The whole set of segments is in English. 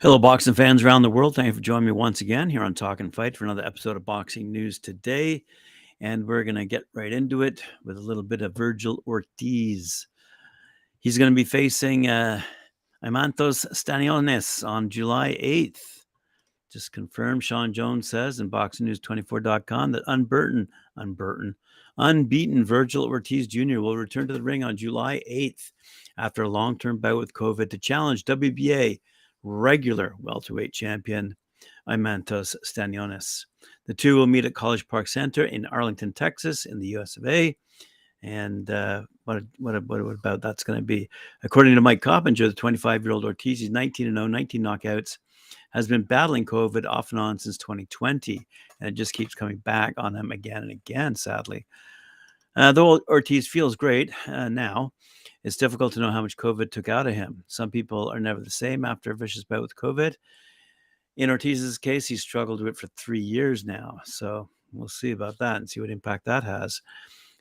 Hello, boxing fans around the world. Thank you for joining me once again here on TalkinFight for another episode of Boxing News Today. And we're going to get right into it with a little bit of Vergil Ortiz. He's going to be facing uh, Eimantas Stanionis on July 8th. Just confirmed, Sean Jones says in BoxingNews24.com that Unburton, unbeaten, unbeaten Vergil Ortiz Jr. will return to the ring on July 8th after a long-term bout with COVID to challenge WBA regular welterweight champion Eimantas Stanionis. The two will meet at College Park Center in Arlington, Texas, in the US of A. And uh, what, what, what about that's going to be? According to Mike Coppinger, the 25 year old Ortiz, he's 19 0, 19 knockouts, has been battling COVID off and on since 2020. And it just keeps coming back on him again and again, sadly. Uh, though Ortiz feels great uh, now, it's difficult to know how much COVID took out of him. Some people are never the same after a vicious bout with COVID. In Ortiz's case, he's struggled with it for three years now. So we'll see about that and see what impact that has.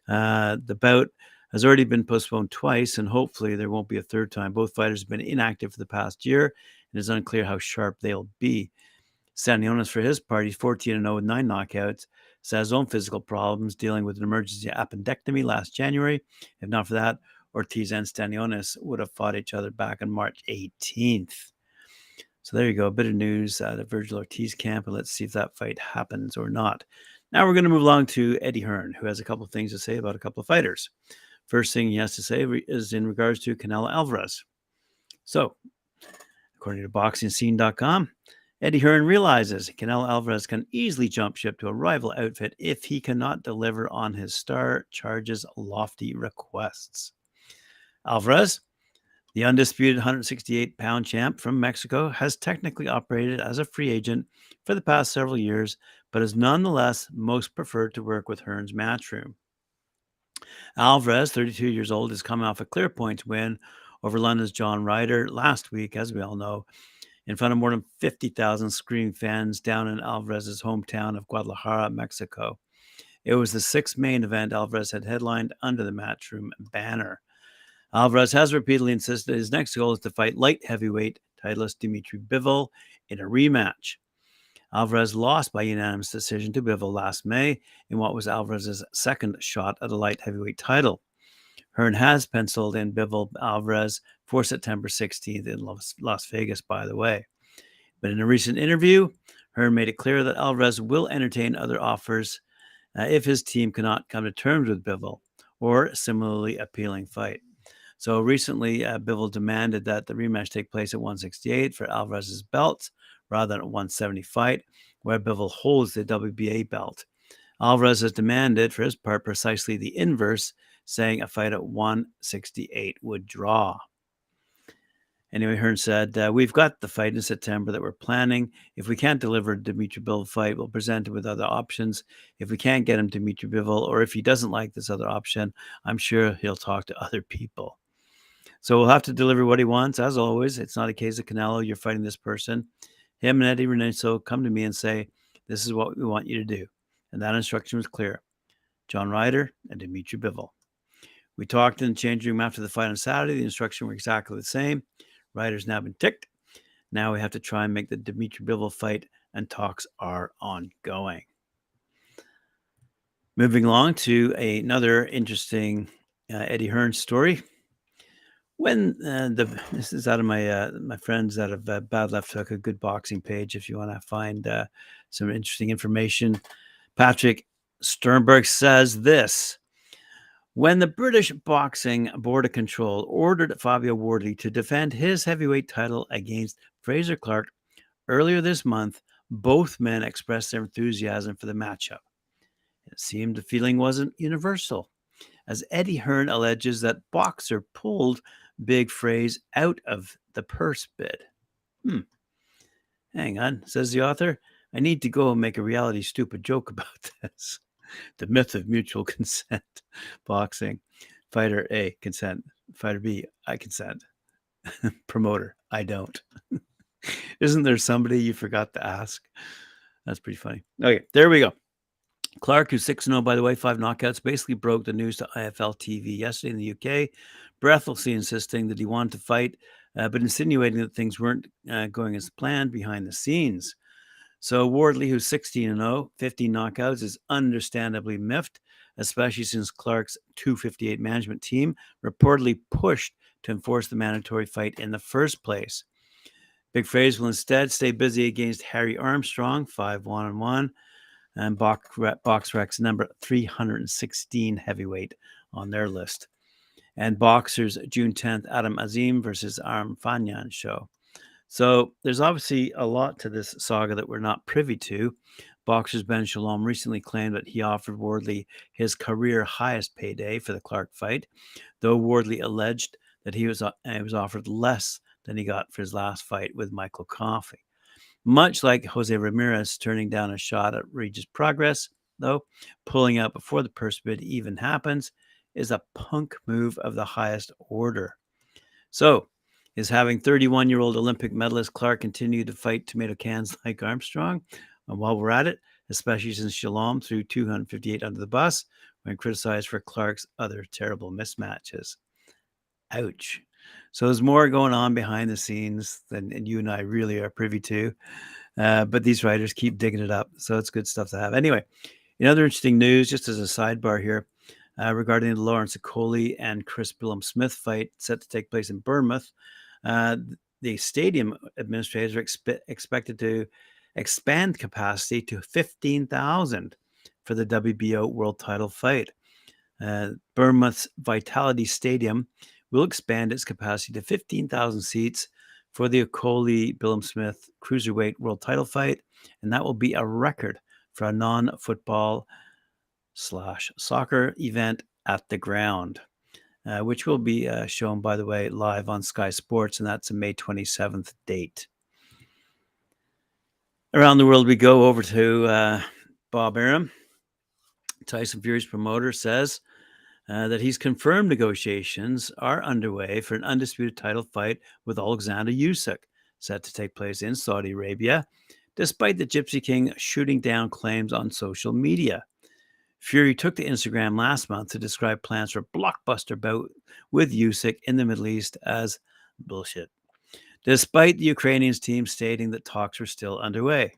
Uh, the bout has already been postponed twice, and hopefully there won't be a third time. Both fighters have been inactive for the past year, and it's unclear how sharp they'll be. Stanionis, for his part, he's 14 0 with nine knockouts, has his own physical problems, dealing with an emergency appendectomy last January. If not for that, Ortiz and Stanionis would have fought each other back on March 18th. So there you go, a bit of news out of Vergil Ortiz camp, and let's see if that fight happens or not. Now we're going to move along to Eddie Hearn, who has a couple of things to say about a couple of fighters. First thing he has to say is in regards to Canelo Alvarez. So, according to BoxingScene.com, Eddie Hearn realizes Canelo Alvarez can easily jump ship to a rival outfit if he cannot deliver on his star charges lofty requests. Alvarez, the undisputed 168 pound champ from Mexico, has technically operated as a free agent for the past several years, but is nonetheless most preferred to work with Hearn's matchroom. Alvarez, 32 years old, is coming off a clear points win over London's John Ryder last week, as we all know, in front of more than 50,000 screaming fans down in Alvarez's hometown of Guadalajara, Mexico. It was the sixth main event Alvarez had headlined under the Matchroom banner. Alvarez has repeatedly insisted his next goal is to fight light heavyweight titleist Dimitri Bivol in a rematch. Alvarez lost by unanimous decision to Bivol last May in what was Alvarez's second shot at a light heavyweight title. Hearn has penciled in Bivol Alvarez for September 16th in Las Vegas, by the way. But in a recent interview, Hearn made it clear that Alvarez will entertain other offers uh, if his team cannot come to terms with Bivol or similarly appealing fight. So recently, uh, Bivol demanded that the rematch take place at 168 for Alvarez's belt rather than at 170 fight, where Bivol holds the WBA belt. Alvarez has demanded, for his part, precisely the inverse, saying a fight at 168 would draw. Anyway, Hearn said, uh, We've got the fight in September that we're planning. If we can't deliver Dimitri Bivol fight, we'll present him with other options. If we can't get him Dimitri Bivol, or if he doesn't like this other option, I'm sure he'll talk to other people. So we'll have to deliver what he wants, as always. It's not a case of Canelo, you're fighting this person. Him and Eddy Reynoso come to me and say, This is what we want you to do. And that instruction was clear John Ryder and Dimitri Bivol. We talked in the changing room after the fight on Saturday. The instruction were exactly the same. Ryder's now been ticked. Now we have to try and make the Dimitri Bivol fight, and talks are ongoing. Moving along to another interesting uh, Eddie Hearn story when uh, the this is out of my uh, my friends out of uh, Bad Left Hook, a good boxing page. If you want to find uh, some interesting information, Patrick Stumberg says this: When the British Boxing Board of Control ordered Fabio Wardley to defend his heavyweight title against Frazer Clarke earlier this month, both men expressed their enthusiasm for the matchup. It seemed the feeling wasn't universal, as Eddie Hearn alleges that Boxxer pulled Big Fraz out of the purse bid. Hmm. Hang on, says the author. I need to go and make a reality stupid joke about this. The myth of mutual consent. Boxing. Fighter A, consent. Fighter B, I consent. Promoter, I don't. Isn't there somebody you forgot to ask? That's pretty funny. Okay, there we go. Clarke, who's 6 0, by the way, five knockouts, basically broke the news to IFL TV yesterday in the UK, breathlessly insisting that he wanted to fight, uh, but insinuating that things weren't uh, going as planned behind the scenes. So Wardley, who's 16 0, 15 knockouts, is understandably miffed, especially since Clarke's 258 management team reportedly pushed to enforce the mandatory fight in the first place. Big Frazer will instead stay busy against Harry Armstrong, 5 1 1, and BoxRec's number 316 heavyweight on their list. And Boxxer's June 10th, Adam Azim versus Arum Fanyan show. So there's obviously a lot to this saga that we're not privy to. Boxxer's Ben Shalom recently claimed that he offered Wardley his career highest payday for the Clarke fight, though Wardley alleged that he was, uh, he was offered less than he got for his last fight with Michael Coffie. Much like Jose Ramirez turning down a shot at Regis Prograis, though, pulling out before the purse bid even happens is a punk move of the highest order. So, is having 31 year old Olympic medalist Clarke continue to fight tomato cans like Armstrong? And while we're at it, especially since Shalom threw 258 under the bus when criticized for Clarke's other terrible mismatches. Ouch. So there's more going on behind the scenes than you and I really are privy to. Uh, but these writers keep digging it up. So it's good stuff to have. Anyway, in other interesting news, just as a sidebar here, uh, regarding the Lawrence Okolie and Chris Billam-Smith fight set to take place in Bournemouth, uh, the stadium administrators are expe- expected to expand capacity to 15,000 for the WBO world title fight. Uh, Bournemouth's Vitality Stadium will expand its capacity to 15,000 seats for the Okolie Billam-Smith Cruiserweight World Title fight, and that will be a record for a non-football slash soccer event at the ground, uh, which will be uh, shown, by the way, live on Sky Sports, and that's a May 27th date. Around the world, we go over to uh, Bob Arum. Tyson Fury's promoter says uh, that he's confirmed negotiations are underway for an undisputed title fight with Alexander Usyk, set to take place in Saudi Arabia, despite the Gypsy King shooting down claims on social media. Fury took to Instagram last month to describe plans for a blockbuster bout with Usyk in the Middle East as bullshit, despite the Ukrainians team stating that talks were still underway.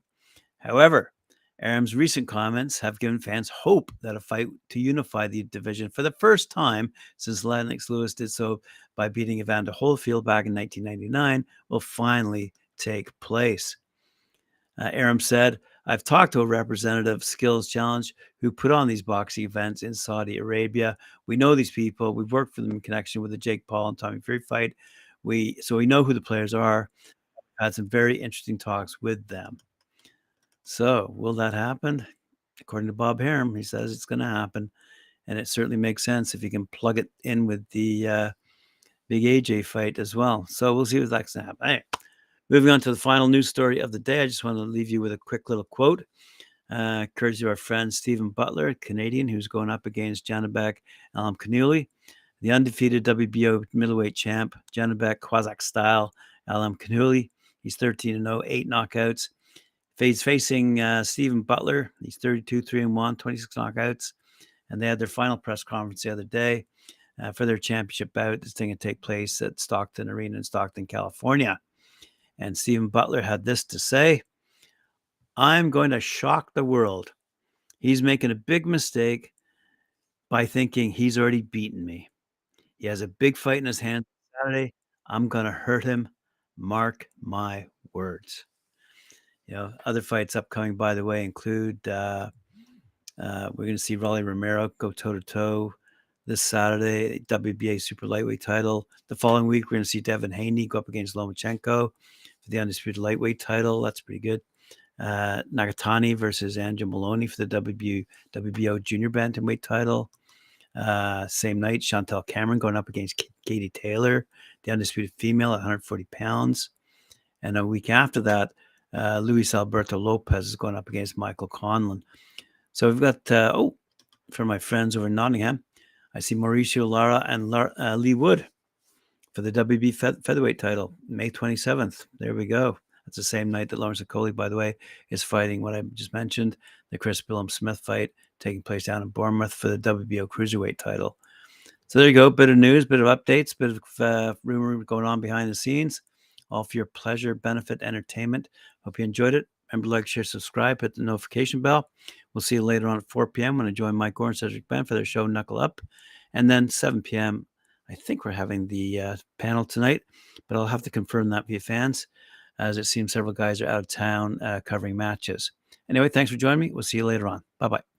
However, Arum's recent comments have given fans hope that a fight to unify the division for the first time since Lennox Lewis did so by beating Evander Holyfield back in 1999 will finally take place. Uh, Arum said, I've talked to a representative of Skills Challenge who put on these boxing events in Saudi Arabia. We know these people. We've worked for them in connection with the Jake Paul and Tommy Fury fight. We so we know who the players are. Had some very interesting talks with them. So, will that happen? According to Bob Arum, he says it's going to happen. And it certainly makes sense if you can plug it in with the uh, big AJ fight as well. So, we'll see what that's going to happen. Moving on to the final news story of the day, I just want to leave you with a quick little quote. Uh, courtesy of our friend Steven Butler, Canadian, who's going up against Janibek Alimkhanuly, the undefeated WBO middleweight champ, Janibek Kazakh style Alimkhanuly. He's 13 0, eight knockouts. He's facing uh, Steven Butler. He's 32, 3 and 1, 26 knockouts. And they had their final press conference the other day uh, for their championship bout. This thing would take place at Stockton Arena in Stockton, California. And Steven Butler had this to say I'm going to shock the world. He's making a big mistake by thinking he's already beaten me. He has a big fight in his hands Saturday. I'm going to hurt him. Mark my words. You know, other fights upcoming, by the way, include uh, uh, we're going to see Rolly Romero go toe to toe this Saturday, WBA super lightweight title. The following week, we're going to see Devin Haney go up against Lomachenko for the undisputed lightweight title. That's pretty good. Uh, Nakatani versus Andrew Maloney for the WBO, WBO junior bantamweight title. Uh, same night, Chantel Cameron going up against Katie Taylor, the undisputed female at 140 pounds. And a week after that, uh, Luis Alberto Lopez is going up against Michael Conlan. So we've got, uh, oh, for my friends over in Nottingham, I see Mauricio Lara and uh, Leigh Wood for the WB featherweight title, May 27th. There we go. That's the same night that Lawrence Okolie, by the way, is fighting what I just mentioned, the Chris Billam-Smith fight, taking place down in Bournemouth for the WBO Cruiserweight title. So there you go. Bit of news, bit of updates, bit of uh, rumor going on behind the scenes. All for your pleasure, benefit, entertainment. Hope you enjoyed it. Remember like, share, subscribe, hit the notification bell. We'll see you later on at 4 p.m. when I join Mike Gore and Cedric Ben for their show Knuckle Up. And then 7 p.m. I think we're having the uh, panel tonight, but I'll have to confirm that via fans, as it seems several guys are out of town uh, covering matches. Anyway, thanks for joining me. We'll see you later on. Bye bye.